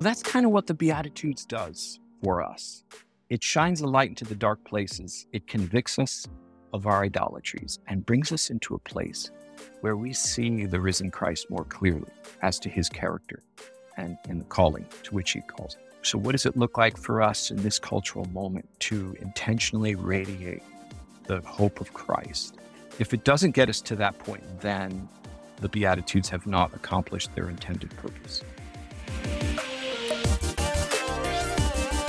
That's kind of what the Beatitudes does for us. It shines a light into the dark places. It convicts us of our idolatries and brings us into a place where we see the risen Christ more clearly as to his character and, and the calling to which he calls. So, what does it look like for us in this cultural moment to intentionally radiate the hope of Christ? If it doesn't get us to that point, then the Beatitudes have not accomplished their intended purpose.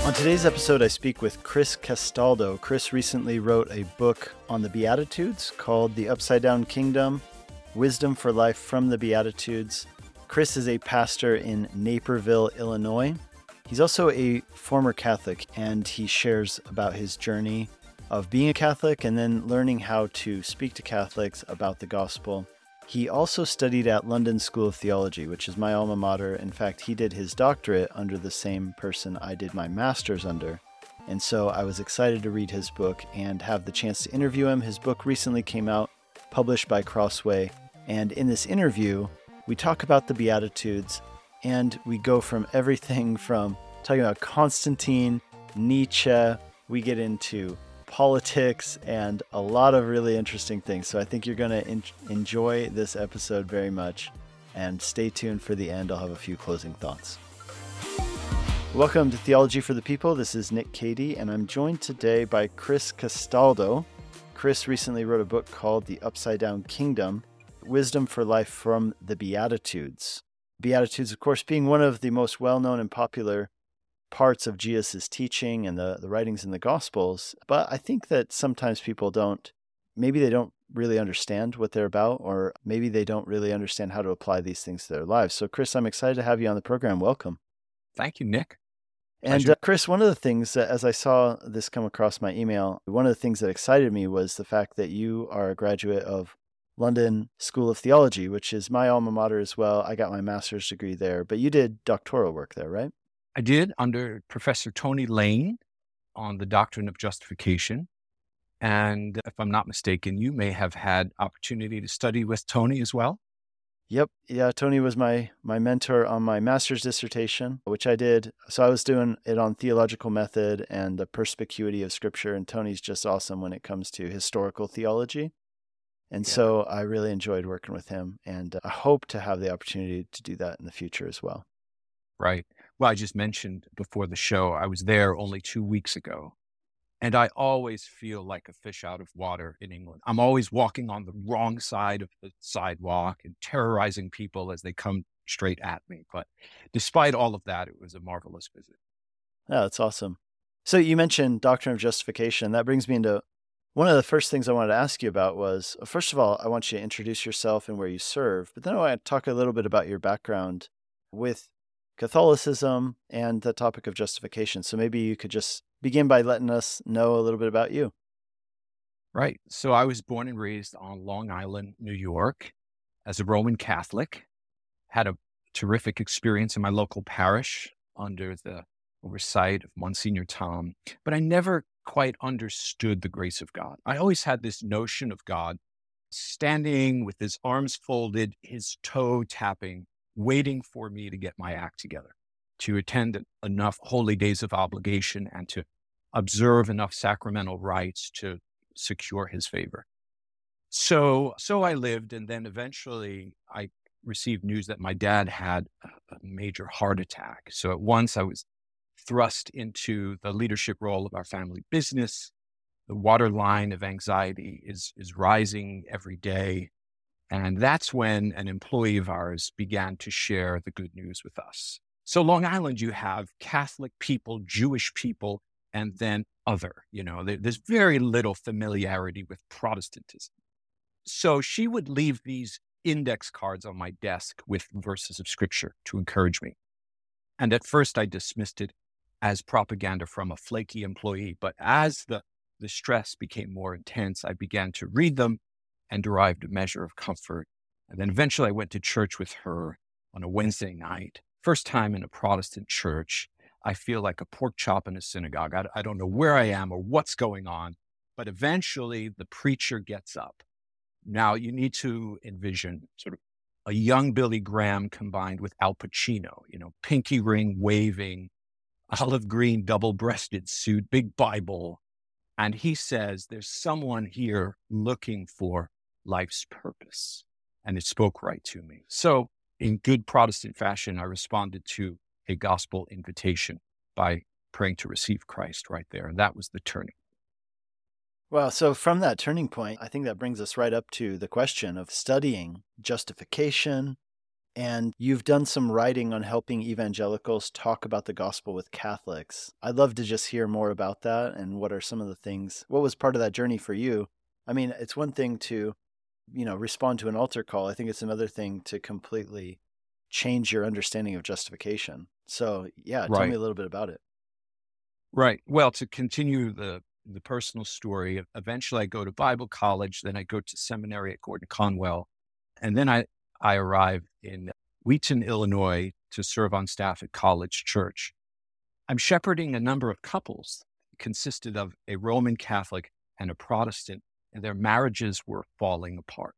On today's episode, I speak with Chris Castaldo. Chris recently wrote a book on the Beatitudes called The Upside Down Kingdom Wisdom for Life from the Beatitudes. Chris is a pastor in Naperville, Illinois. He's also a former Catholic, and he shares about his journey of being a Catholic and then learning how to speak to Catholics about the gospel. He also studied at London School of Theology, which is my alma mater. In fact, he did his doctorate under the same person I did my master's under. And so I was excited to read his book and have the chance to interview him. His book recently came out, published by Crossway. And in this interview, we talk about the Beatitudes and we go from everything from talking about Constantine, Nietzsche, we get into politics, and a lot of really interesting things. So I think you're going to en- enjoy this episode very much. And stay tuned for the end. I'll have a few closing thoughts. Welcome to Theology for the People. This is Nick Cady, and I'm joined today by Chris Castaldo. Chris recently wrote a book called The Upside Down Kingdom Wisdom for Life from the Beatitudes. Beatitudes, of course, being one of the most well known and popular parts of Jesus' teaching and the, the writings in the Gospels. But I think that sometimes people don't, maybe they don't really understand what they're about, or maybe they don't really understand how to apply these things to their lives. So, Chris, I'm excited to have you on the program. Welcome. Thank you, Nick. And uh, Chris, one of the things that, as I saw this come across my email, one of the things that excited me was the fact that you are a graduate of London School of Theology, which is my alma mater as well. I got my master's degree there, but you did doctoral work there, right? I did under Professor Tony Lane on the doctrine of justification. And if I'm not mistaken, you may have had opportunity to study with Tony as well. Yep. Yeah, Tony was my my mentor on my master's dissertation, which I did. So I was doing it on theological method and the perspicuity of scripture and Tony's just awesome when it comes to historical theology. And yeah. so I really enjoyed working with him and uh, I hope to have the opportunity to do that in the future as well. Right. Well, I just mentioned before the show, I was there only two weeks ago. And I always feel like a fish out of water in England. I'm always walking on the wrong side of the sidewalk and terrorizing people as they come straight at me. But despite all of that, it was a marvelous visit. Yeah, that's awesome. So you mentioned doctrine of justification. That brings me into one of the first things I wanted to ask you about was first of all, I want you to introduce yourself and where you serve, but then I want to talk a little bit about your background with Catholicism and the topic of justification. So maybe you could just begin by letting us know a little bit about you. Right. So I was born and raised on Long Island, New York, as a Roman Catholic. Had a terrific experience in my local parish under the oversight of Monsignor Tom, but I never quite understood the grace of God. I always had this notion of God standing with his arms folded, his toe tapping waiting for me to get my act together, to attend enough holy days of obligation and to observe enough sacramental rites to secure his favor. So, so I lived, and then eventually I received news that my dad had a major heart attack. So at once I was thrust into the leadership role of our family business. The waterline of anxiety is is rising every day. And that's when an employee of ours began to share the good news with us. So, Long Island, you have Catholic people, Jewish people, and then other. You know, there's very little familiarity with Protestantism. So, she would leave these index cards on my desk with verses of scripture to encourage me. And at first, I dismissed it as propaganda from a flaky employee. But as the, the stress became more intense, I began to read them and derived a measure of comfort. And then eventually I went to church with her on a Wednesday night. First time in a Protestant church. I feel like a pork chop in a synagogue. I, I don't know where I am or what's going on, but eventually the preacher gets up. Now you need to envision sort of a young Billy Graham combined with Al Pacino, you know, pinky ring waving, olive green double breasted suit, big Bible. And he says, There's someone here looking for life's purpose. And it spoke right to me. So, in good Protestant fashion, I responded to a gospel invitation by praying to receive Christ right there. And that was the turning. Well, so from that turning point, I think that brings us right up to the question of studying justification. And you've done some writing on helping evangelicals talk about the gospel with Catholics. I'd love to just hear more about that and what are some of the things, what was part of that journey for you? I mean, it's one thing to, you know, respond to an altar call. I think it's another thing to completely change your understanding of justification. So, yeah, tell me a little bit about it. Right. Well, to continue the the personal story, eventually I go to Bible college, then I go to seminary at Gordon Conwell, and then I I arrive in Wheaton, Illinois, to serve on staff at College Church. I'm shepherding a number of couples, consisted of a Roman Catholic and a Protestant, and their marriages were falling apart.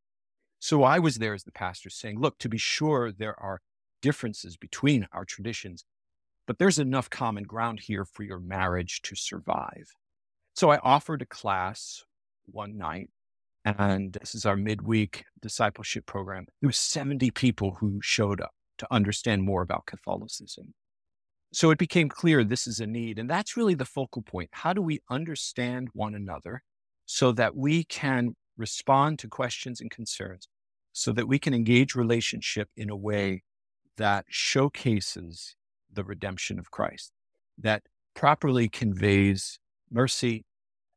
So I was there as the pastor saying, look, to be sure, there are differences between our traditions, but there's enough common ground here for your marriage to survive. So I offered a class one night, and this is our midweek discipleship program. There was 70 people who showed up to understand more about Catholicism. So it became clear this is a need. And that's really the focal point. How do we understand one another so that we can respond to questions and concerns, so that we can engage relationship in a way that showcases the redemption of Christ, that properly conveys mercy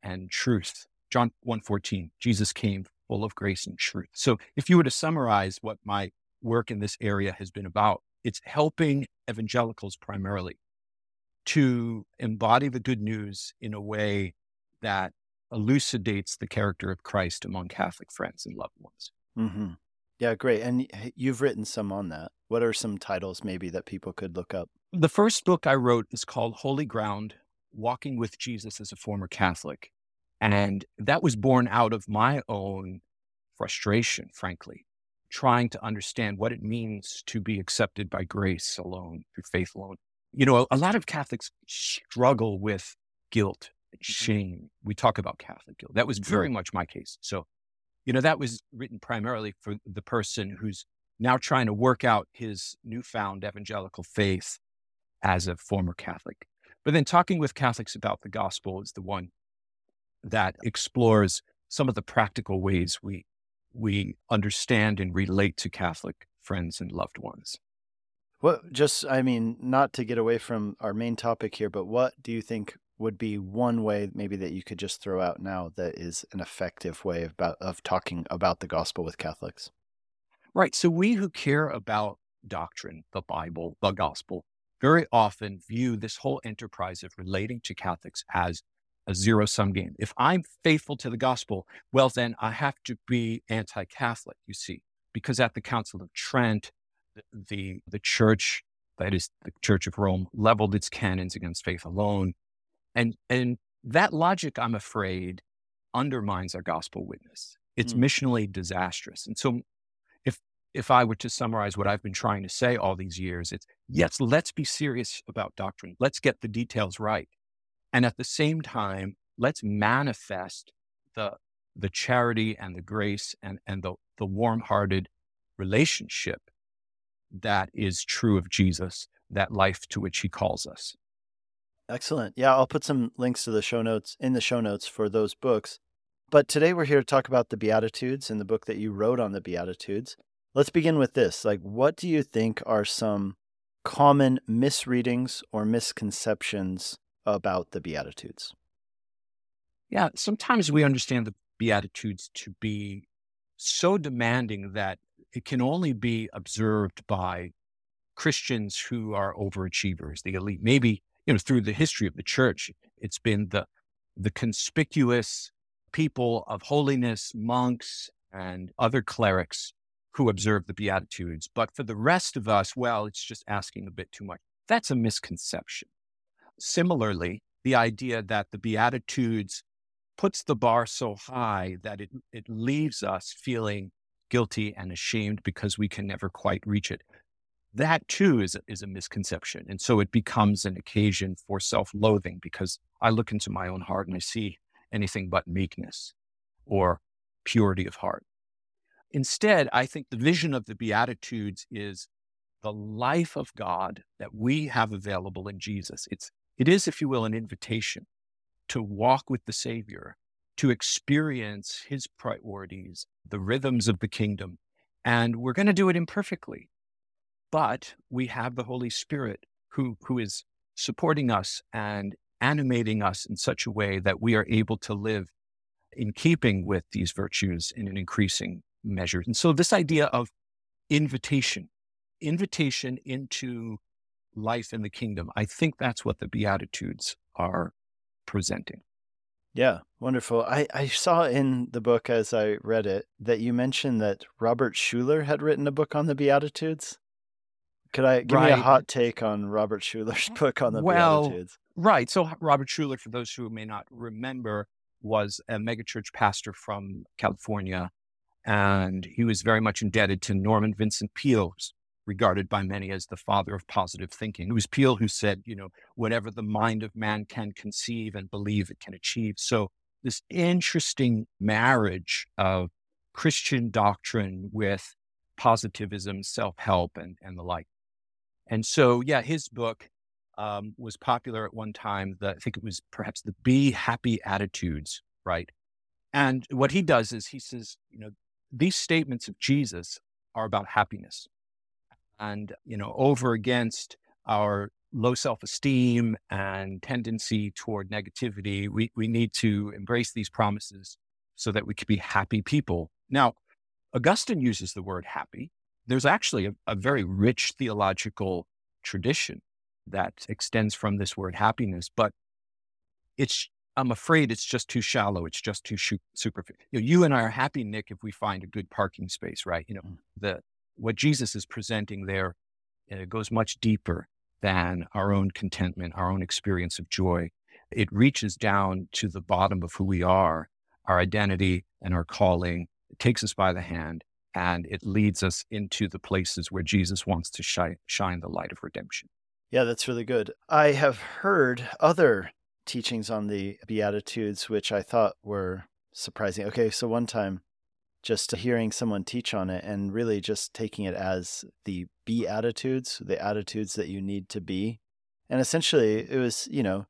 and truth. John 1:14, Jesus came full of grace and truth. So if you were to summarize what my work in this area has been about, it's helping evangelicals primarily to embody the good news in a way that elucidates the character of Christ among Catholic friends and loved ones. Mm-hmm. Yeah, great. And you've written some on that. What are some titles maybe that people could look up? The first book I wrote is called Holy Ground Walking with Jesus as a Former Catholic. And that was born out of my own frustration, frankly, trying to understand what it means to be accepted by grace alone, through faith alone. You know, a, lot of Catholics struggle with guilt. Mm-hmm. shame. We talk about Catholic guilt. That was very much my case. So, you know, that was written primarily for the person who's now trying to work out his newfound evangelical faith as a former Catholic. But then talking with Catholics about the gospel is the one that explores some of the practical ways we we understand and relate to Catholic friends and loved ones. What just I mean, not to get away from our main topic here, but what do you think would be one way maybe that you could just throw out now that is an effective way of, about, of talking about the gospel with Catholics? Right. So we who care about doctrine, the Bible, the gospel, very often view this whole enterprise of relating to Catholics as a zero sum game. If I'm faithful to the gospel, well, then I have to be anti Catholic, you see, because at the Council of Trent, the, the, the church, that is the Church of Rome, leveled its canons against faith alone. And, and that logic, I'm afraid, undermines our gospel witness. It's mm. missionally disastrous. And so if if I were to summarize what I've been trying to say all these years, it's yes, let's be serious about doctrine. Let's get the details right. And at the same time, let's manifest the, the charity and the grace and, and the, the warm hearted relationship that is true of Jesus, that life to which he calls us. Excellent. Yeah, I'll put some links to the show notes in the show notes for those books. But today we're here to talk about the Beatitudes and the book that you wrote on the Beatitudes. Let's begin with this. Like, what do you think are some common misreadings or misconceptions about the Beatitudes? Yeah, sometimes we understand the Beatitudes to be so demanding that it can only be observed by Christians who are overachievers, the elite. Maybe, you know, through the history of the church, it's been the the conspicuous people of holiness, monks, and other clerics who observe the Beatitudes. But for the rest of us, well, it's just asking a bit too much. That's a misconception. Similarly, the idea that the Beatitudes puts the bar so high that it, it leaves us feeling guilty and ashamed because we can never quite reach it. That too is a, is a misconception. And so it becomes an occasion for self loathing because I look into my own heart and I see anything but meekness or purity of heart. Instead, I think the vision of the Beatitudes is the life of God that we have available in Jesus. It's, it is, if you will, an invitation to walk with the Savior, to experience his priorities, the rhythms of the kingdom. And we're going to do it imperfectly. But we have the Holy Spirit who, who is supporting us and animating us in such a way that we are able to live in keeping with these virtues in an increasing measure. And so, this idea of invitation, invitation into life in the kingdom, I think that's what the Beatitudes are presenting. Yeah, wonderful. I, I saw in the book as I read it that you mentioned that Robert Schuller had written a book on the Beatitudes. Could I give right. me a hot take on Robert Schuller's book on the well, Beatitudes? Right. So Robert Schuller, for those who may not remember, was a megachurch pastor from California, and he was very much indebted to Norman Vincent Peale, regarded by many as the father of positive thinking. It was Peale who said, you know, whatever the mind of man can conceive and believe it can achieve. So this interesting marriage of Christian doctrine with positivism, self-help, and, and the like. And so, yeah, his book um, was popular at one time. The, I think it was perhaps the Be Happy Attitudes, right? And what he does is he says, you know, these statements of Jesus are about happiness and you know over against our low self-esteem and tendency toward negativity we, we need to embrace these promises so that we can be happy people now augustine uses the word happy there's actually a, a very rich theological tradition that extends from this word happiness but it's i'm afraid it's just too shallow it's just too superficial you, know, you and i are happy nick if we find a good parking space right you know mm. the what Jesus is presenting there uh, goes much deeper than our own contentment, our own experience of joy. It reaches down to the bottom of who we are, our identity and our calling. It takes us by the hand and it leads us into the places where Jesus wants to shine, shine the light of redemption. Yeah, that's really good. I have heard other teachings on the Beatitudes, which I thought were surprising. Okay, so one time just hearing someone teach on it and really just taking it as the Beatitudes, the attitudes that you need to be. And essentially it was, you know,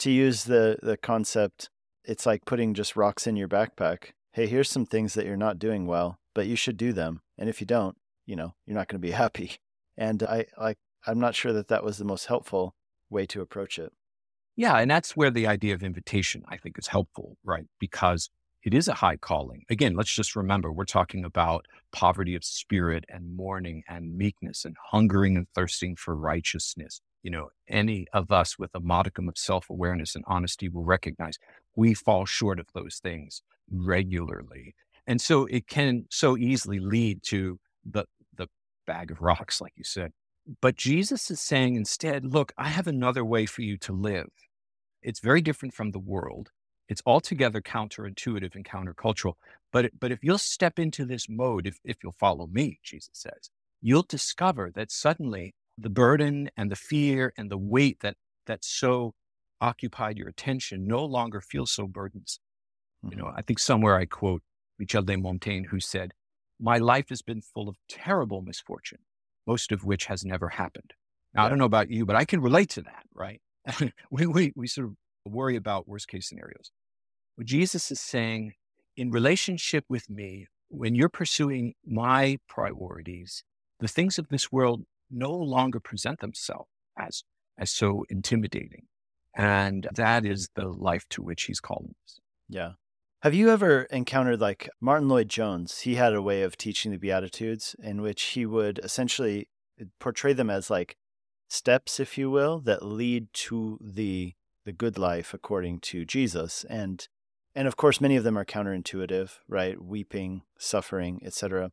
to use the the concept, it's like putting just rocks in your backpack. Hey, here's some things that you're not doing well, but you should do them. And if you don't, you know, you're not going to be happy. And I like I'm not sure that that was the most helpful way to approach it. Yeah, and that's where the idea of invitation I think is helpful, right? Because it is a high calling. Again, let's just remember we're talking about poverty of spirit and mourning and meekness and hungering and thirsting for righteousness. You know, any of us with a modicum of self awareness and honesty will recognize we fall short of those things regularly. And so it can so easily lead to the, the bag of rocks, like you said. But Jesus is saying instead, look, I have another way for you to live. It's very different from the world. It's altogether counterintuitive and countercultural. But, but if you'll step into this mode, if, if you'll follow me, Jesus says, you'll discover that suddenly the burden and the fear and the weight that, that so occupied your attention no longer feels so burdensome. Mm-hmm. You know, mm-hmm. I think somewhere I quote Michel de Montaigne, who said, My life has been full of terrible misfortune, most of which has never happened. Now, yeah. I don't know about you, but I can relate to that, right? we, we, we sort of worry about worst case scenarios. What Jesus is saying in relationship with me, when you're pursuing my priorities, the things of this world no longer present themselves as, as so intimidating. And that is the life to which he's calling us. Yeah. Have you ever encountered like Martyn Lloyd-Jones? He had a way of teaching the Beatitudes in which he would essentially uh, portray them as like steps, if you will, that lead to the the good life according to Jesus. And and of course many of them are counterintuitive, right? Weeping, suffering, etc.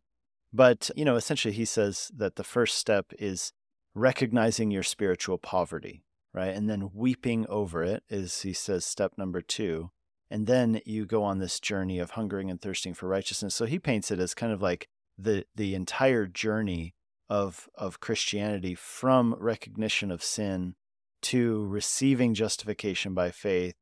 But, you know, essentially he says that the first step is recognizing your spiritual poverty, right? And then weeping over it is he says step number 2. And then you go on this journey of hungering and thirsting for righteousness. So he paints it as kind of like the the entire journey of of Christianity from recognition of sin to receiving justification by faith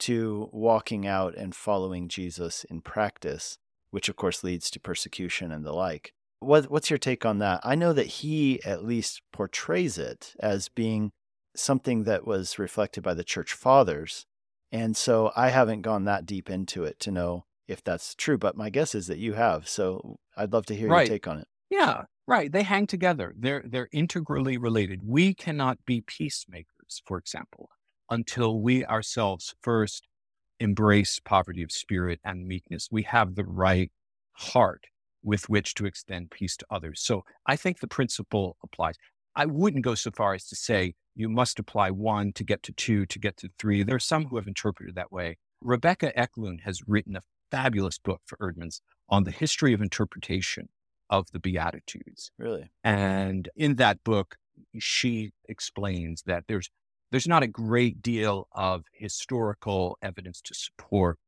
to walking out and following Jesus in practice, which of course leads to persecution and the like. What, what's your take on that? I know that he at least portrays it as being something that was reflected by the church fathers. And so I haven't gone that deep into it to know if that's true, but my guess is that you have. So I'd love to hear right. your take on it. Yeah, right. They hang together. They're they're integrally related. We cannot be peacemakers, for example, until we ourselves first embrace poverty of spirit and meekness. We have the right heart with which to extend peace to others. So I think the principle applies. I wouldn't go so far as to say you must apply one to get to two, to get to three. There are some who have interpreted that way. Rebekah Eklund has written a fabulous book for Eerdmans on the history of interpretation of the Beatitudes. Really? And in that book, she explains that there's there's not a great deal of historical evidence to support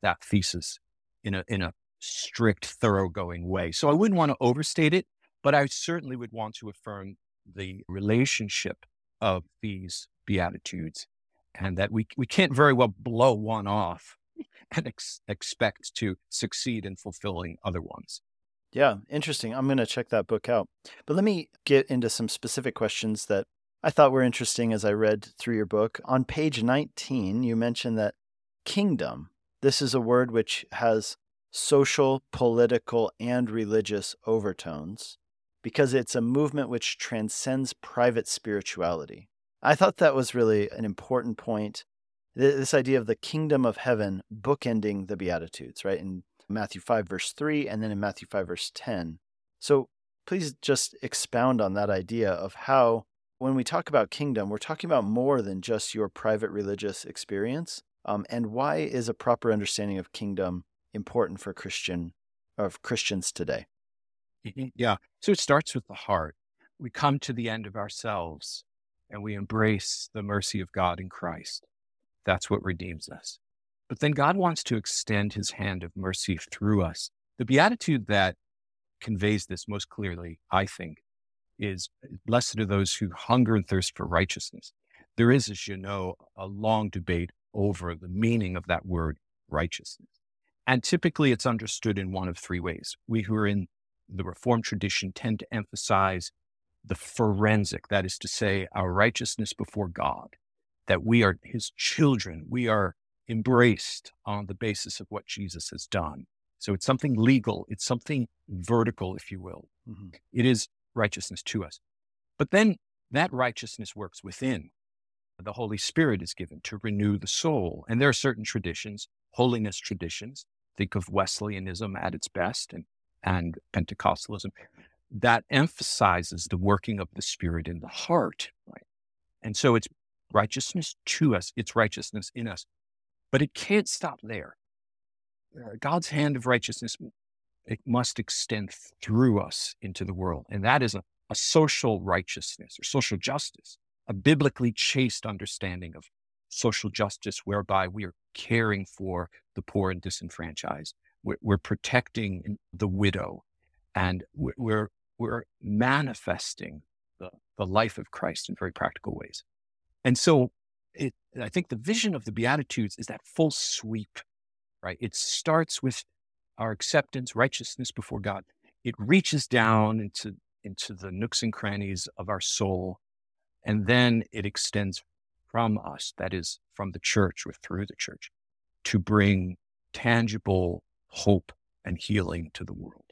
that thesis in a in a strict, thoroughgoing way. So I wouldn't want to overstate it, but I certainly would want to affirm the relationship of these beatitudes and that we we can't very well blow one off and ex- expect to succeed in fulfilling other ones. Yeah, interesting. I'm going to check that book out. But let me get into some specific questions that I thought were interesting as I read through your book. On page 19, you mentioned that kingdom, this is a word which has social, political, and religious overtones because it's a movement which transcends private spirituality. I thought that was really an important point. This idea of the kingdom of heaven bookending the Beatitudes, right? In Matthew 5, verse 3, and then in Matthew 5, verse 10. So please just expound on that idea of how, when we talk about kingdom, we're talking about more than just your private religious experience. Um, and why is a proper understanding of kingdom important for Christian of Christians today? Mm-hmm. Yeah. So it starts with the heart. We come to the end of ourselves and we embrace the mercy of God in Christ. That's what redeems us. But then God wants to extend his hand of mercy through us. The beatitude that conveys this most clearly, I think, is blessed are those who hunger and thirst for righteousness. There is, as you know, a long debate over the meaning of that word righteousness. And typically it's understood in one of three ways. We who are in the Reformed tradition tend to emphasize the forensic, that is to say, our righteousness before God, that we are his children. We are embraced on the basis of what Jesus has done. So it's something legal, it's something vertical, if you will. Mm-hmm. It is righteousness to us. But then that righteousness works within. The Holy Spirit is given to renew the soul. And there are certain traditions, holiness traditions, think of Wesleyanism at its best and, and Pentecostalism, that emphasizes the working of the Spirit in the heart. Right? And so it's righteousness to us, it's righteousness in us. But it can't stop there. Uh, God's hand of righteousness, it must extend through us into the world. And that is a, a social righteousness or social justice, a biblically chaste understanding of social justice whereby we are caring for the poor and disenfranchised. We're, we're protecting the widow and we're, we're manifesting the, the life of Christ in very practical ways. And so it, I think the vision of the Beatitudes is that full sweep, right? It starts with our acceptance, righteousness before God. It reaches down into, into the nooks and crannies of our soul, and then it extends from us, that is, from the church or through the church, to bring tangible hope and healing to the world.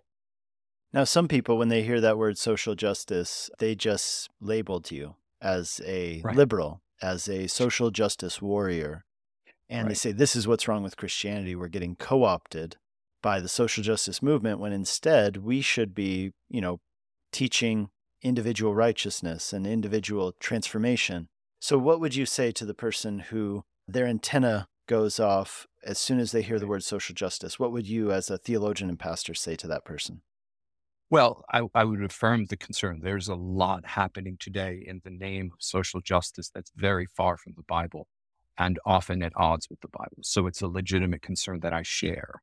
Now, some people, when they hear that word social justice, they just labeled you as a right. liberal, as a social justice warrior. And right. they say, this is what's wrong with Christianity. We're getting co opted by the social justice movement when instead we should be, you know, teaching individual righteousness and individual transformation. So, what would you say to the person who their antenna goes off as soon as they hear the word social justice? What would you, as a theologian and pastor, say to that person? Well, I, I would affirm the concern. There's a lot happening today in the name of social justice that's very far from the Bible and often at odds with the Bible. So it's a legitimate concern that I share.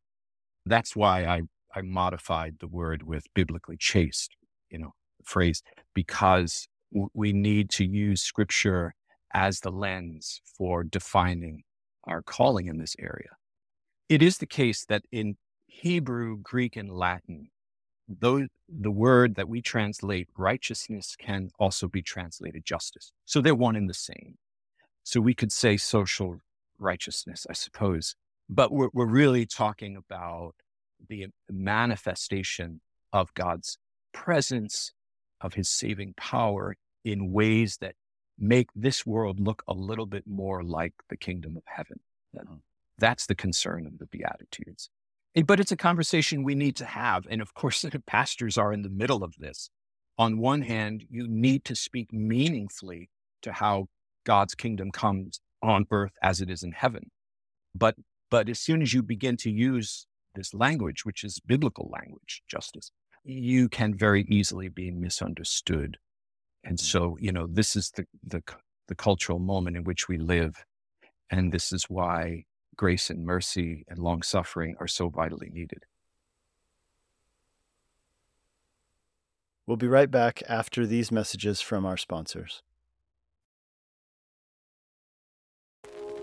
That's why I, I modified the word with biblically chaste, you know, phrase, because w- we need to use scripture as the lens for defining our calling in this area. It is the case that in Hebrew, Greek, and Latin, though the word that we translate righteousness can also be translated justice. So they're one and the same. So we could say social righteousness, I suppose, but we're, we're really talking about the manifestation of God's presence, of his saving power in ways that make this world look a little bit more like the kingdom of heaven. Mm-hmm. That's the concern of the Beatitudes. But it's a conversation we need to have. And of course, the pastors are in the middle of this. On one hand, you need to speak meaningfully to how God's kingdom comes on earth as it is in heaven. But but as soon as you begin to use this language, which is biblical language, justice, you can very easily be misunderstood. And mm. so, you know, this is the, the, the cultural moment in which we live. And this is why grace and mercy and long suffering are so vitally needed. We'll be right back after these messages from our sponsors.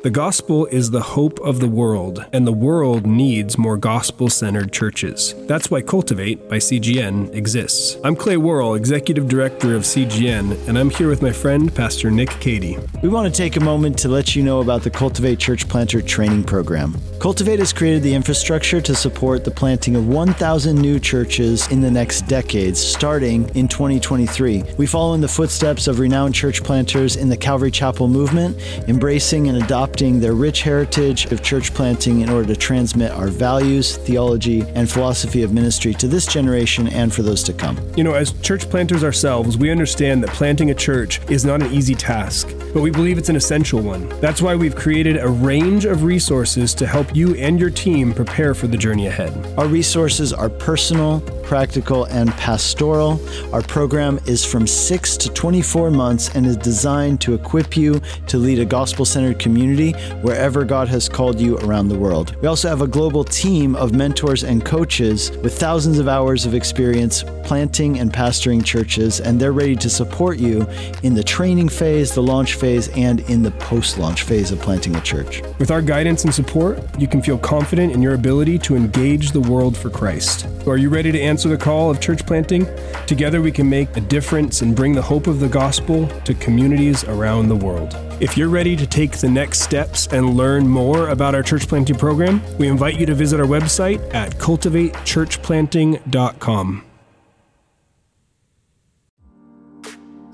The gospel is the hope of the world, and the world needs more gospel centered churches. That's why Cultivate by CGN exists. I'm Clay Worrell, Executive Director of CGN, and I'm here with my friend, Pastor Nick Cady. We want to take a moment to let you know about the Cultivate Church Planter Training Program. Cultivate has created the infrastructure to support the planting of 1,000 new churches in the next decades, starting in 2023. We follow in the footsteps of renowned church planters in the Calvary Chapel movement, embracing and adopting adopting their rich heritage of church planting in order to transmit our values, theology, and philosophy of ministry to this generation and for those to come. You know, as church planters ourselves, we understand that planting a church is not an easy task, but we believe it's an essential one. That's why we've created a range of resources to help you and your team prepare for the journey ahead. Our resources are personal, practical, and pastoral. Our program is from 6 to 24 months and is designed to equip you to lead a gospel centered community wherever God has called you around the world. We also have a global team of mentors and coaches with thousands of hours of experience planting and pastoring churches, and they're ready to support you in the training phase, the launch phase, and in the post launch phase of planting a church. With our guidance and support, you can feel confident in your ability to engage the world for Christ. Are you ready to answer the call of church planting? Together, we can make a difference and bring the hope of the gospel to communities around the world. If you're ready to take the next steps and learn more about our church planting program, we invite you to visit our website at cultivatechurchplanting.com.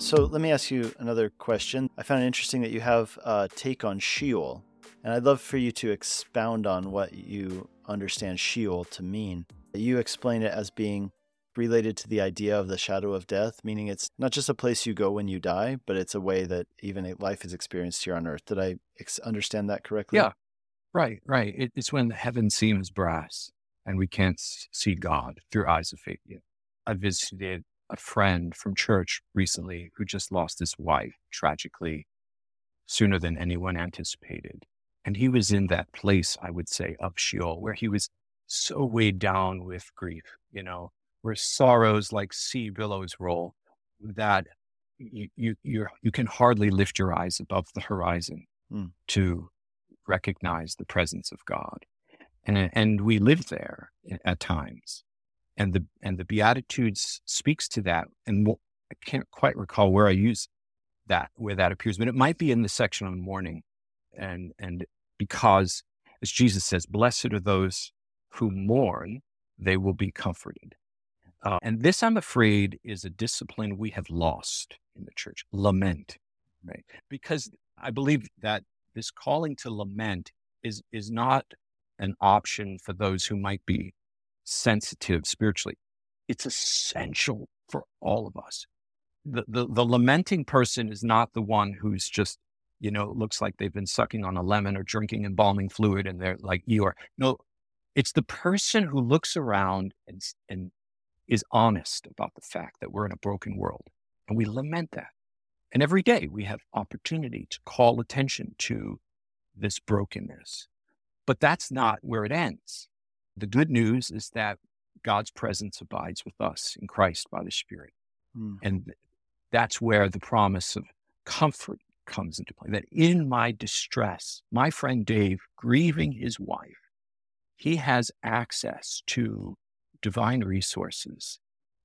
So let me ask you another question. I found it interesting that you have a take on Sheol, and I'd love for you to expound on what you understand Sheol to mean. You explain it as being related to the idea of the shadow of death, meaning it's not just a place you go when you die, but it's a way that even life is experienced here on earth. Did I ex- understand that correctly? Yeah, right, right. It, it's when the heaven seems brass and we can't see God through eyes of faith. Yeah. I visited a friend from church recently who just lost his wife tragically sooner than anyone anticipated. And he was in that place, I would say, of Sheol, where he was so weighed down with grief, you know, where sorrows like sea billows roll, that you you you can hardly lift your eyes above the horizon mm. to recognize the presence of God, and and we live there at times, and the and the Beatitudes speaks to that, and I can't quite recall where I use that where that appears, but it might be in the section on mourning, and and because as Jesus says, blessed are those who mourn; they will be comforted. Uh, and this, I'm afraid, is a discipline we have lost in the church lament, right? Because I believe that this calling to lament is, is not an option for those who might be sensitive spiritually. It's essential for all of us. The, the, the lamenting person is not the one who's just, you know, looks like they've been sucking on a lemon or drinking embalming fluid and they're like you are. No, it's the person who looks around and, and is honest about the fact that we're in a broken world. And we lament that. And every day we have opportunity to call attention to this brokenness. But that's not where it ends. The good news is that God's presence abides with us in Christ by the Spirit. Mm. And that's where the promise of comfort comes into play. That in my distress, my friend Dave, grieving his wife, he has access to divine resources.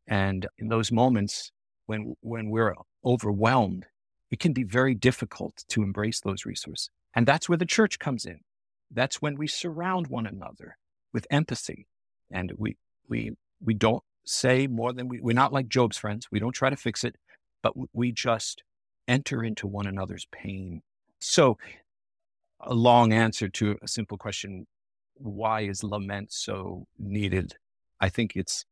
And in those moments when, when we're overwhelmed, it can be very difficult to embrace those resources. And that's where the church comes in. That's when we surround one another with empathy. And we, we, we don't say more than we, we're not like Job's friends. We don't try to fix it, but we just enter into one another's pain. So, a long answer to a simple question why is lament so needed? I think it's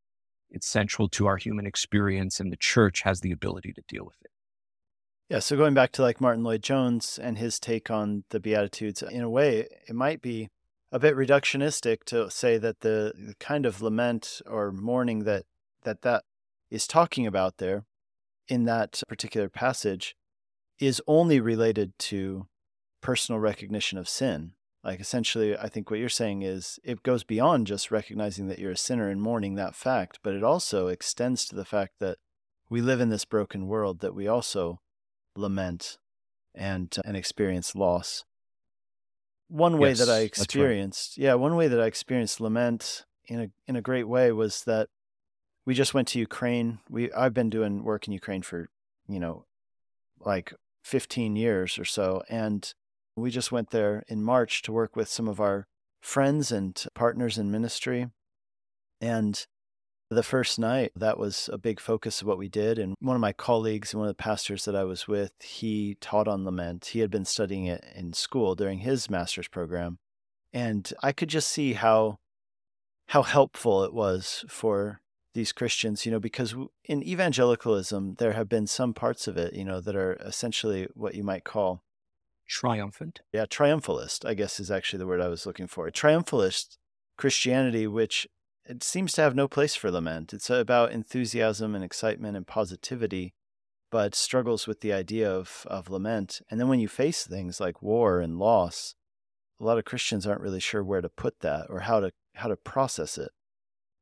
it's central to our human experience and the church has the ability to deal with it. Yeah, so going back to like Martyn Lloyd-Jones and his take on the beatitudes, in a way it might be a bit reductionistic to say that the, kind of lament or mourning that that that is talking about there in that particular passage is only related to personal recognition of sin. Like essentially, I think what you're saying is it goes beyond just recognizing that you're a sinner and mourning that fact, but it also extends to the fact that we live in this broken world, that we also lament and and experience loss. One way Yes, that I that's right. experienced, yeah, one way that I experienced lament in a in a great way was that we just went to Ukraine. We I've been doing work in Ukraine for, you know, like 15 years or so and we just went there in March to work with some of our friends and partners in ministry. And the first night, that was a big focus of what we did. And one of my colleagues and one of the pastors that I was with, he taught on lament. He had been studying it in school during his master's program. And I could just see how how helpful it was for these Christians, you know, because in evangelicalism, there have been some parts of it, you know, that are essentially what you might call Triumphant. yeah, triumphalist, I guess is actually the word I was looking for. Triumphalist Christianity, which it seems to have no place for lament. It's about enthusiasm and excitement and positivity, but struggles with the idea of, of lament. And then when you face things like war and loss, a lot of Christians aren't really sure where to put that or how to how to process it.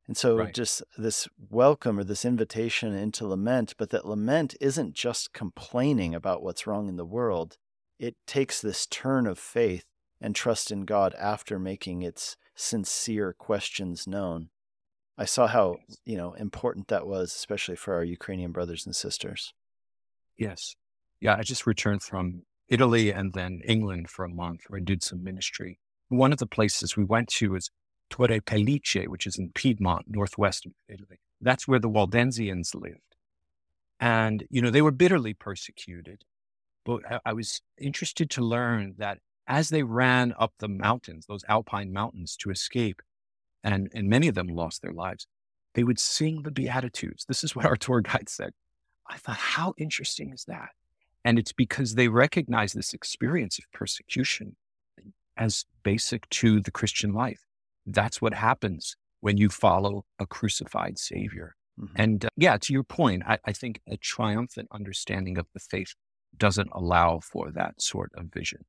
And so Right. just this welcome or this invitation into lament, but that lament isn't just complaining about what's wrong in the world it takes this turn of faith and trust in God after making its sincere questions known. I saw how, you know, important that was, especially for our Ukrainian brothers and sisters. Yes. Yeah, I just returned from Italy and then England for a month where I did some ministry. One of the places we went to is Torre Pellice, which is in Piedmont, northwest of Italy. That's where the Waldensians lived. And, you know, they were bitterly persecuted. But I was interested to learn that as they ran up the mountains, those alpine mountains to escape, and, and many of them lost their lives, they would sing the Beatitudes. This is what our tour guide said. I thought, how interesting is that? And it's because they recognize this experience of persecution as basic to the Christian life. That's what happens when you follow a crucified Savior. Mhm. And uh, yeah, to your point, I, I think a triumphant understanding of the faith doesn't allow for that sort of vision.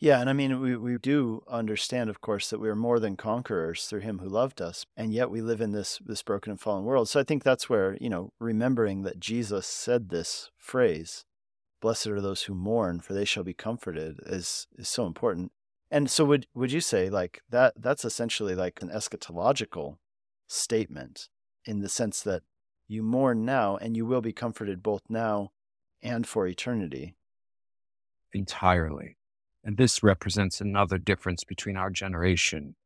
Yeah, and I mean, we, we do understand, of course, that we are more than conquerors through Him who loved us, and yet we live in this this broken and fallen world. So I think that's where you know, remembering that Jesus said this phrase, "Blessed are those who mourn, for they shall be comforted," is is so important. And so, would would you say like that? That's essentially like an eschatological statement in the sense that you mourn now, and you will be comforted both now and for eternity. entirely. And this represents another difference between our generation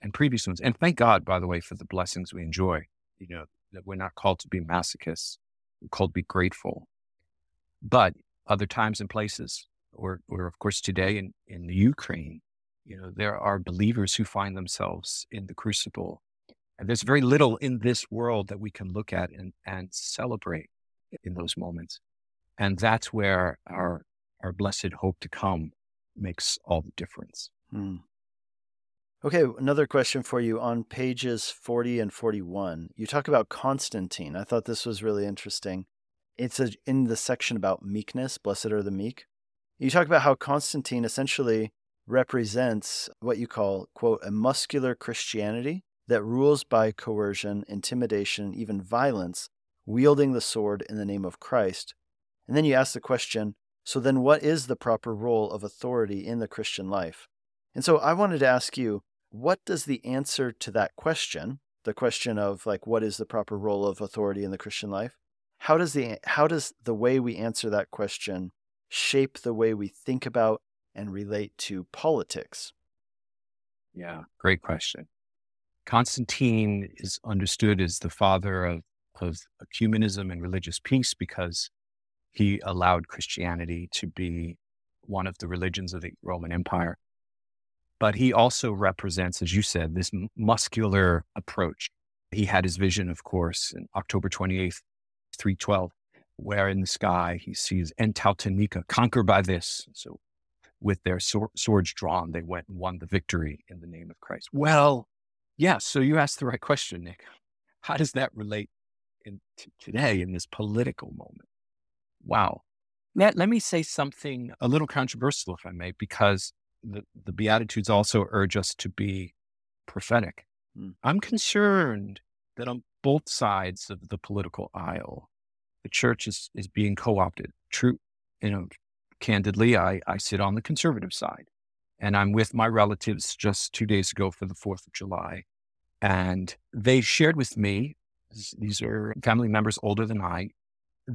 and previous ones. And thank God, by the way, for the blessings we enjoy. You know, that we're not called to be masochists, we're called to be grateful. But other times and places, or, or of course today in, in the Ukraine, you know, there are believers who find themselves in the crucible. And there's very little in this world that we can look at and, and celebrate in those moments. And that's where our our blessed hope to come makes all the difference. Hmm. Okay, another question for you on pages 40 and 41. You talk about Constantine. I thought this was really interesting. It's a, in the section about meekness, blessed are the meek. You talk about how Constantine essentially represents what you call, quote, a muscular Christianity that rules by coercion, intimidation, even violence, wielding the sword in the name of Christ. And then you ask the question so then what is the proper role of authority in the Christian life? And so I wanted to ask you, what does the answer to that question, the question of like what is the proper role of authority in the Christian life? How does the how does the way we answer that question shape the way we think about and relate to politics? Yeah, great question. Constantine is understood as the father of, of ecumenism and religious peace because he allowed Christianity to be one of the religions of the Roman Empire. But he also represents, as you said, this muscular approach. He had his vision, of course, in October 28th, 312, where in the sky he sees En touto nika conquer by this. So with their swords drawn, they went and won the victory in the name of Christ. Well, yes. Yeah, so you asked the right question, Nick. How does that relate in t- today in this political moment? Wow. Let, let me say something a little controversial, if I may, because the, the Beatitudes also urge us to be prophetic. Mm. I'm concerned that on both sides of the political aisle, the church is, is being co opted. True, you know, candidly, I, I sit on the conservative side and I'm with my relatives just two days ago for the 4th of July. And they shared with me, these are family members older than I,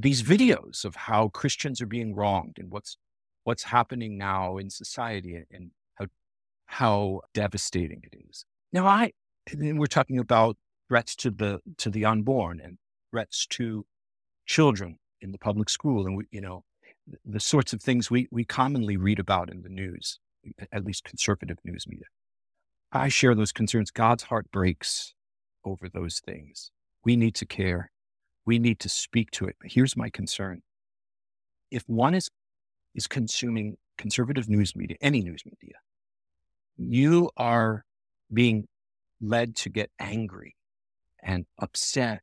these videos of how Christians are being wronged and what's what's happening now in society and how how devastating it is. Now I we're talking about threats to the to the unborn and threats to children in the public school and we, you know the sorts of things we we commonly read about in the news, at least conservative news media. I share those concerns. God's heart breaks over those things. We need to care we need to speak to it. But here's my concern. If one is, is consuming conservative news media, any news media, you are being led to get angry and upset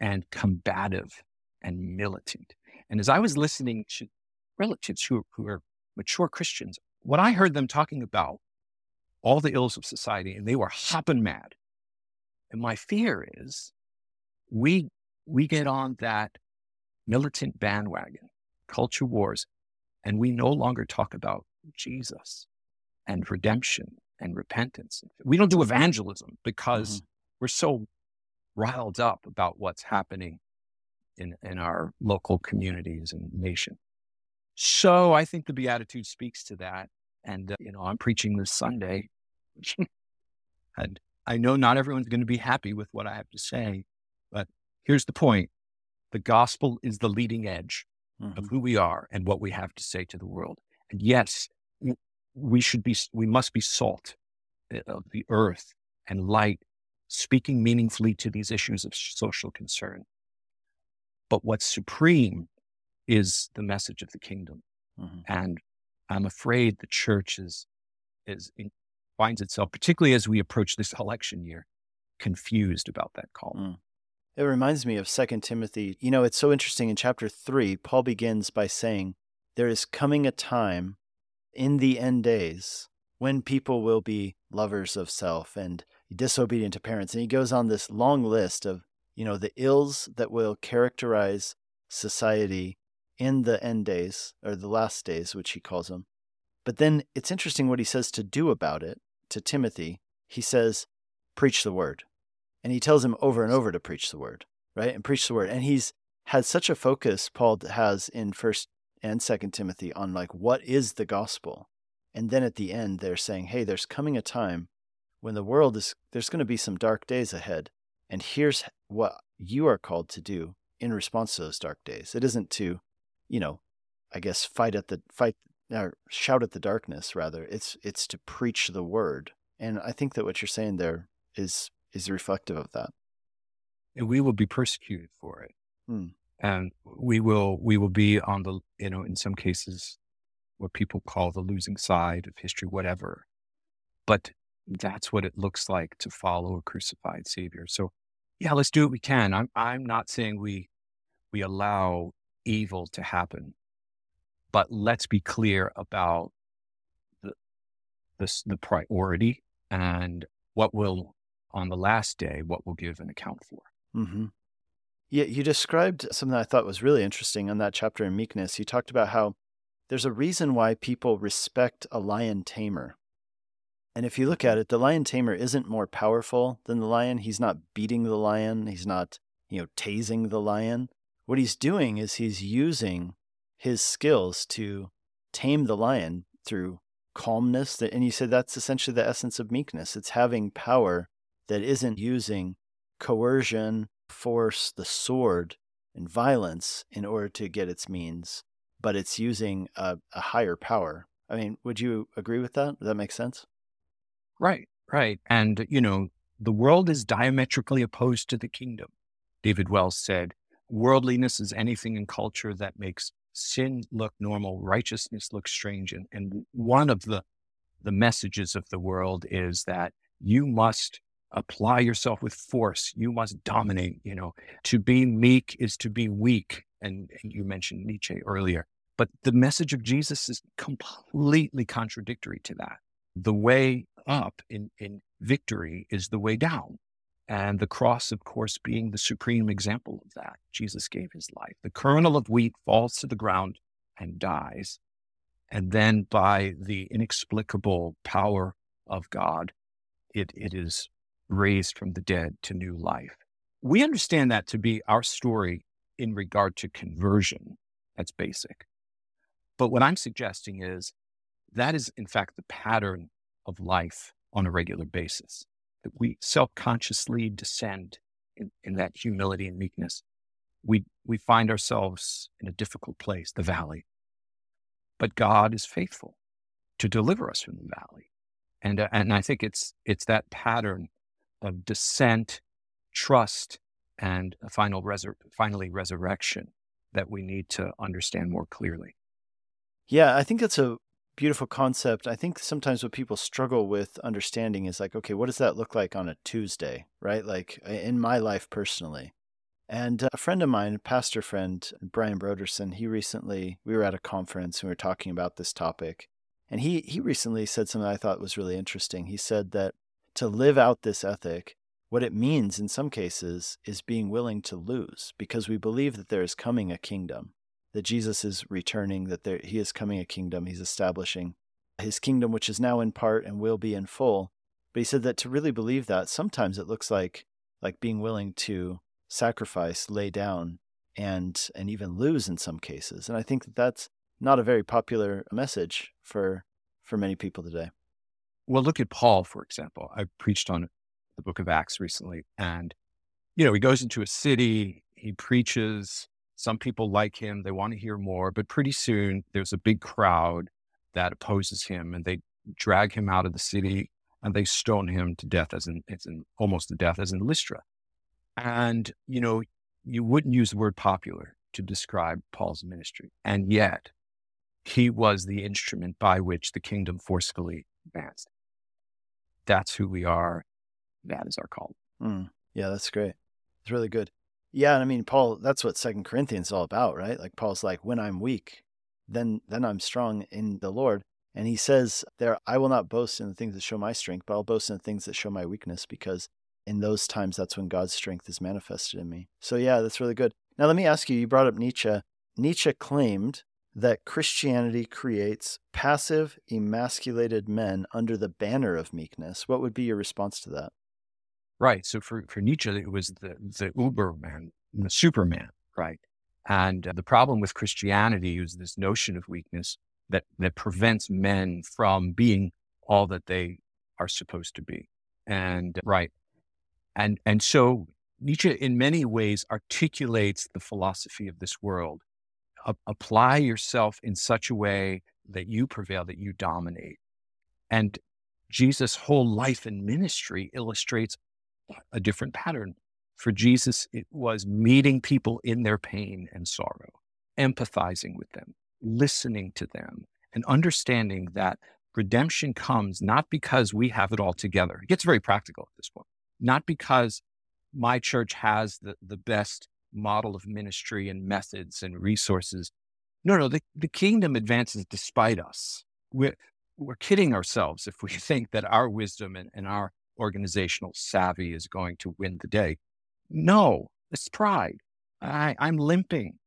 and combative and militant. And as I was listening to relatives who, who are mature Christians, what I heard them talking about all the ills of society, and they were hopping mad. And my fear is we we get on that militant bandwagon, culture wars, and we no longer talk about Jesus and redemption and repentance. We don't do evangelism because mm-hmm. we're so riled up about what's happening in, in our local communities and nation. So I think the Beatitude speaks to that. And, uh, you know, I'm preaching this Sunday. and I know not everyone's going to be happy with what I have to say, here's the point the gospel is the leading edge mm-hmm. of who we are and what we have to say to the world. And yes, we should be, we must be salt eh, of the earth and light, speaking meaningfully to these issues of social concern. But what's supreme is the message of the kingdom. Mm-hmm. And I'm afraid the church is, is in, finds itself, particularly as we approach this election year, confused about that call. Mm. It reminds me of 2 Timothy. You know, it's so interesting. In chapter 3, Paul begins by saying, There is coming a time in the end days when people will be lovers of self and disobedient to parents. And he goes on this long list of, you know, the ills that will characterize society in the end days, or the last days, which he calls them. But then it's interesting what he says to do about it to Timothy. He says, Preach the word and he tells him over and over to preach the word, right? And preach the word. And he's had such a focus Paul has in first and second Timothy on like what is the gospel? And then at the end they're saying, "Hey, there's coming a time when the world is there's going to be some dark days ahead, and here's what you are called to do in response to those dark days. It isn't to, you know, I guess fight at the fight or shout at the darkness rather. It's it's to preach the word. And I think that what you're saying there is is reflective of that. And we will be persecuted for it. Hmm. And we will we will be on the you know, in some cases what people call the losing side of history, whatever. But that's what it looks like to follow a crucified savior. So yeah, let's do what we can. I'm I'm not saying we we allow evil to happen, but let's be clear about the the, the priority and what will on the last day what we'll give an account for. Mm-hmm. Yeah, you described something I thought was really interesting in that chapter in meekness. You talked about how there's a reason why people respect a lion tamer. And if you look at it, the lion tamer isn't more powerful than the lion. He's not beating the lion. He's not, you know, tasing the lion. What he's doing is he's using his skills to tame the lion through calmness. That, and you said that's essentially the essence of meekness. It's having power that isn't using coercion, force, the sword, and violence in order to get its means, but it's using a, a higher power. I mean, would you agree with that? Does that make sense? Right, right. And, you know, the world is diametrically opposed to the kingdom. David Wells said, worldliness is anything in culture that makes sin look normal, righteousness look strange. And, and one of the, the messages of the world is that you must apply yourself with force. You must dominate, you know, to be meek is to be weak. And, and you mentioned Nietzsche earlier, but the message of Jesus is completely contradictory to that. The way up in, in victory is the way down. And the cross, of course, being the supreme example of that. Jesus gave his life. The kernel of wheat falls to the ground and dies. And then by the inexplicable power of God, it, it is raised from the dead to new life. We understand that to be our story in regard to conversion. That's basic. But what I'm suggesting is that is, in fact, the pattern of life on a regular basis, that we self consciously descend in, in that humility and meekness. We, we find ourselves in a difficult place, the valley. But God is faithful to deliver us from the valley. And, uh, and I think it's, it's that pattern of descent, trust, and final resur- finally resurrection that we need to understand more clearly. Yeah, I think that's a beautiful concept. I think sometimes what people struggle with understanding is like, okay, what does that look like on a Tuesday, right? Like in my life personally. And uh, a friend of mine, pastor friend, Brian Brodersen, he recently, we were at a conference and we were talking about this topic. And he, he recently said something I thought was really interesting. He said that to live out this ethic, what it means in some cases is being willing to lose because we believe that there is coming a kingdom that Jesus is returning, that there, he is coming a kingdom, he's establishing his kingdom, which is now in part and will be in full. But he said that to really believe that, sometimes it looks like like being willing to sacrifice, lay down, and and even lose in some cases. And I think that that's not a very popular message for for many people today. Well, look at Paul, for example. I preached on the book of Acts recently, and you know, he goes into a city, he preaches, some people like him, they want to hear more, but pretty soon there's a big crowd that opposes him and they drag him out of the city and they stone him to death as in, in almost to death as in Lystra. And, you know, you wouldn't use the word popular to describe Paul's ministry. And yet he was the instrument by which the kingdom forcefully advanced. That's who we are. That is our call. Mm, yeah, that's great. It's really good. Yeah, and I mean Paul, that's what Second Corinthians is all about, right? Like Paul's like, when I'm weak, then then I'm strong in the Lord. And he says there, I will not boast in the things that show my strength, but I'll boast in the things that show my weakness, because in those times that's when God's strength is manifested in me. So yeah, that's really good. Now let me ask you, you brought up Nietzsche. Nietzsche claimed that Christianity creates passive, emasculated men under the banner of meekness. What would be your response to that? Right. So for, for Nietzsche, it was the, the Uberman, the Superman, right? And uh, the problem with Christianity is this notion of weakness that, that prevents men from being all that they are supposed to be. And right. And, and so Nietzsche, in many ways, articulates the philosophy of this world. A- apply yourself in such a way that you prevail, that you dominate. And Jesus' whole life and ministry illustrates a different pattern. For Jesus, it was meeting people in their pain and sorrow, empathizing with them, listening to them, and understanding that redemption comes not because we have it all together. It gets very practical at this point, not because my church has the, the best model of ministry and methods and resources. No, no, the, the kingdom advances despite us. We're, we're kidding ourselves if we think that our wisdom and, and our organizational savvy is going to win the day. No, it's pride. I, I'm limping.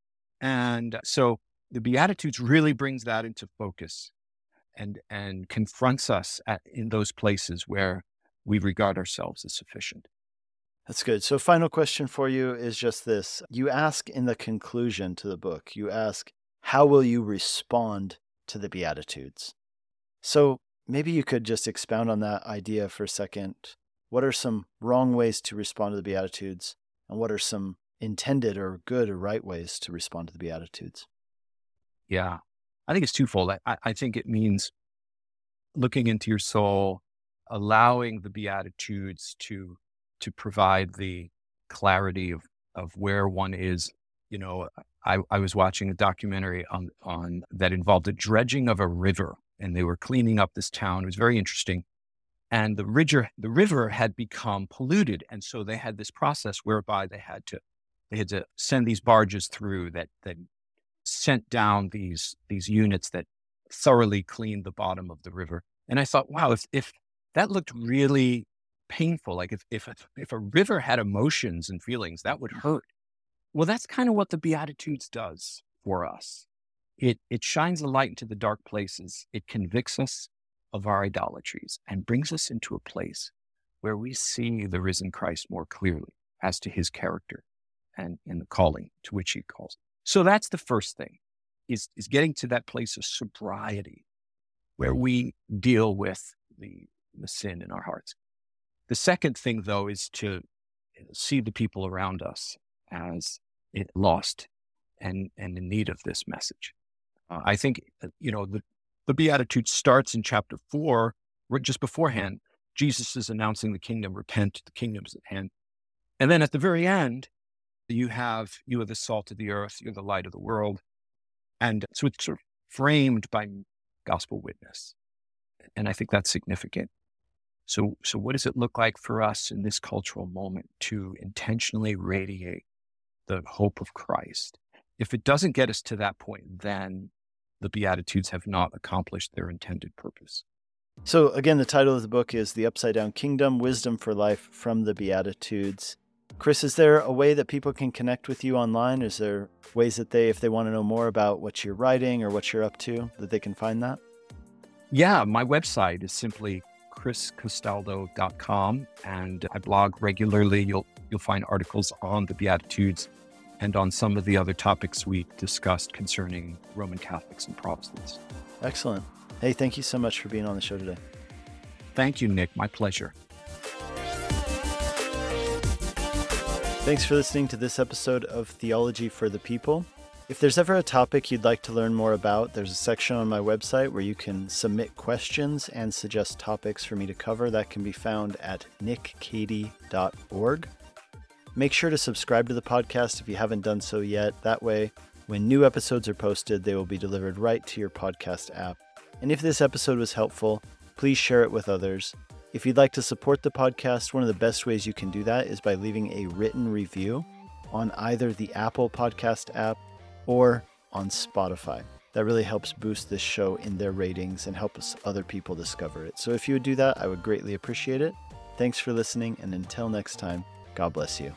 And so the Beatitudes really brings that into focus and, and confronts us at, in those places where we regard ourselves as sufficient. That's good. So, final question for you is just this. You ask in the conclusion to the book, you ask, how will you respond to the Beatitudes? So, maybe you could just expound on that idea for a second. What are some wrong ways to respond to the Beatitudes? And what are some intended or good or right ways to respond to the Beatitudes? Yeah, I think it's twofold. I, I think it means looking into your soul, allowing the Beatitudes to to provide the clarity of, of where one is. You know, I, I was watching a documentary on, on that involved the dredging of a river and they were cleaning up this town. It was very interesting. And the river, the river had become polluted. And so they had this process whereby they had to, they had to send these barges through that, that sent down these, these units that thoroughly cleaned the bottom of the river. And I thought, wow, if, if that looked really painful. Like if if if a river had emotions and feelings, that would hurt. Well, that's kind of what the Beatitudes does for us. It it shines a light into the dark places. It convicts us of our idolatries and brings us into a place where we see the risen Christ more clearly as to his character and in the calling to which he calls. So that's the first thing is, is getting to that place of sobriety where we deal with the, the sin in our hearts. The second thing, though, is to see the people around us as lost and, and in need of this message. Uh, I think, uh, you know, the, the Beatitude starts in chapter four, just beforehand. Jesus is announcing the kingdom, repent, the kingdom's at hand. And then at the very end, you have, you are the salt of the earth, you're the light of the world. And so it's sort of framed by gospel witness. And I think that's significant. So, so what does it look like for us in this cultural moment to intentionally radiate the hope of Christ? If it doesn't get us to that point, then the Beatitudes have not accomplished their intended purpose. So, again, the title of the book is The Upside Down Kingdom Wisdom for Life from the Beatitudes. Chris, is there a way that people can connect with you online? Is there ways that they, if they want to know more about what you're writing or what you're up to, that they can find that? Yeah, my website is simply chriscastaldo.com, and I blog regularly. You'll you'll find articles on the Beatitudes and on some of the other topics we discussed concerning Roman Catholics and Protestants. Excellent. Hey, thank you so much for being on the show today. Thank you, Nick. My pleasure. Thanks for listening to this episode of Theology for the People. If there's ever a topic you'd like to learn more about, there's a section on my website where you can submit questions and suggest topics for me to cover. That can be found at nickcady.org. Make sure to subscribe to the podcast if you haven't done so yet. That way, when new episodes are posted, they will be delivered right to your podcast app. And if this episode was helpful, please share it with others. If you'd like to support the podcast, one of the best ways you can do that is by leaving a written review on either the Apple Podcast app or on Spotify. That really helps boost this show in their ratings and helps other people discover it. So if you would do that, I would greatly appreciate it. Thanks for listening, and until next time, God bless you.